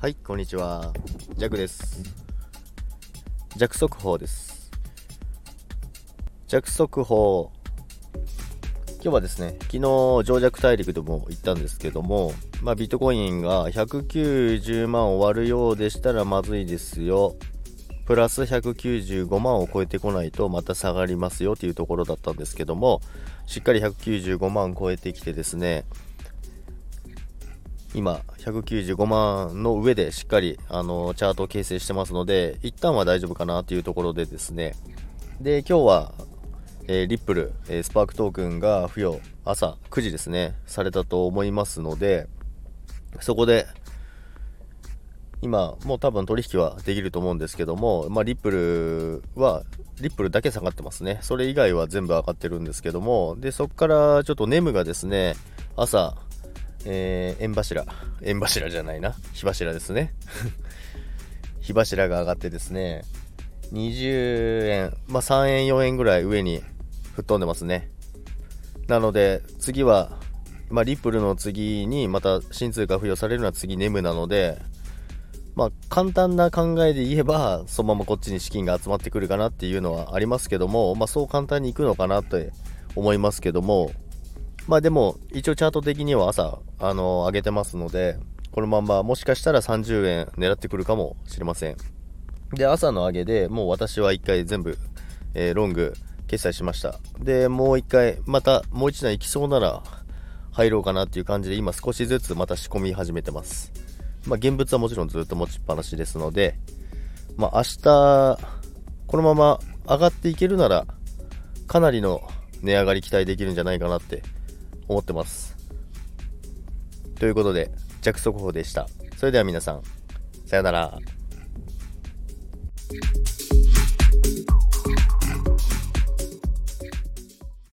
はい、こんにちは。ジャクです。ジャク速報です。ジャク速報。今日はですね、昨日、上弱大陸でも言ったんですけども、まあ、ビットコインが190万終わるようでしたらまずいですよ。プラス195万を超えてこないとまた下がりますよというところだったんですけども、しっかり195万超えてきてですね、今195万の上でしっかりあのチャートを形成してますので一旦は大丈夫かなというところでですね。で今日は、えーリップル、えースパークトークンが付与朝9時ですねされたと思いますのでそこで今もう多分取引はできると思うんですけども、まあ、リップルはリップルだけ下がってますね。それ以外は全部上がってるんですけどもでそこからちょっとネムがですね朝えー、縁柱、縁柱じゃないな、火柱ですね。火柱が上がってですね、20円、まあ3円、4円ぐらい上に吹っ飛んでますね。なので、次は、まあリップルの次にまた新通貨付与されるのは次ネムなので、まあ簡単な考えで言えば、そのままこっちに資金が集まってくるかなっていうのはありますけども、まあそう簡単にいくのかなって思いますけども、まあでも、一応チャート的には朝、あの上げてますので、このまんまもしかしたら30円狙ってくるかもしれません。で、朝の上げでもう私は1回全部、えーロング決済しました。で、もう1回、またもう1台行きそうなら入ろうかなっていう感じで今少しずつまた仕込み始めてます。まあ現物はもちろんずっと持ちっぱなしですので、まあ明日、このまま上がっていけるなら、かなりの値上がり期待できるんじゃないかなって思ってます。ということで、着速報でした。それでは皆さん、さよなら。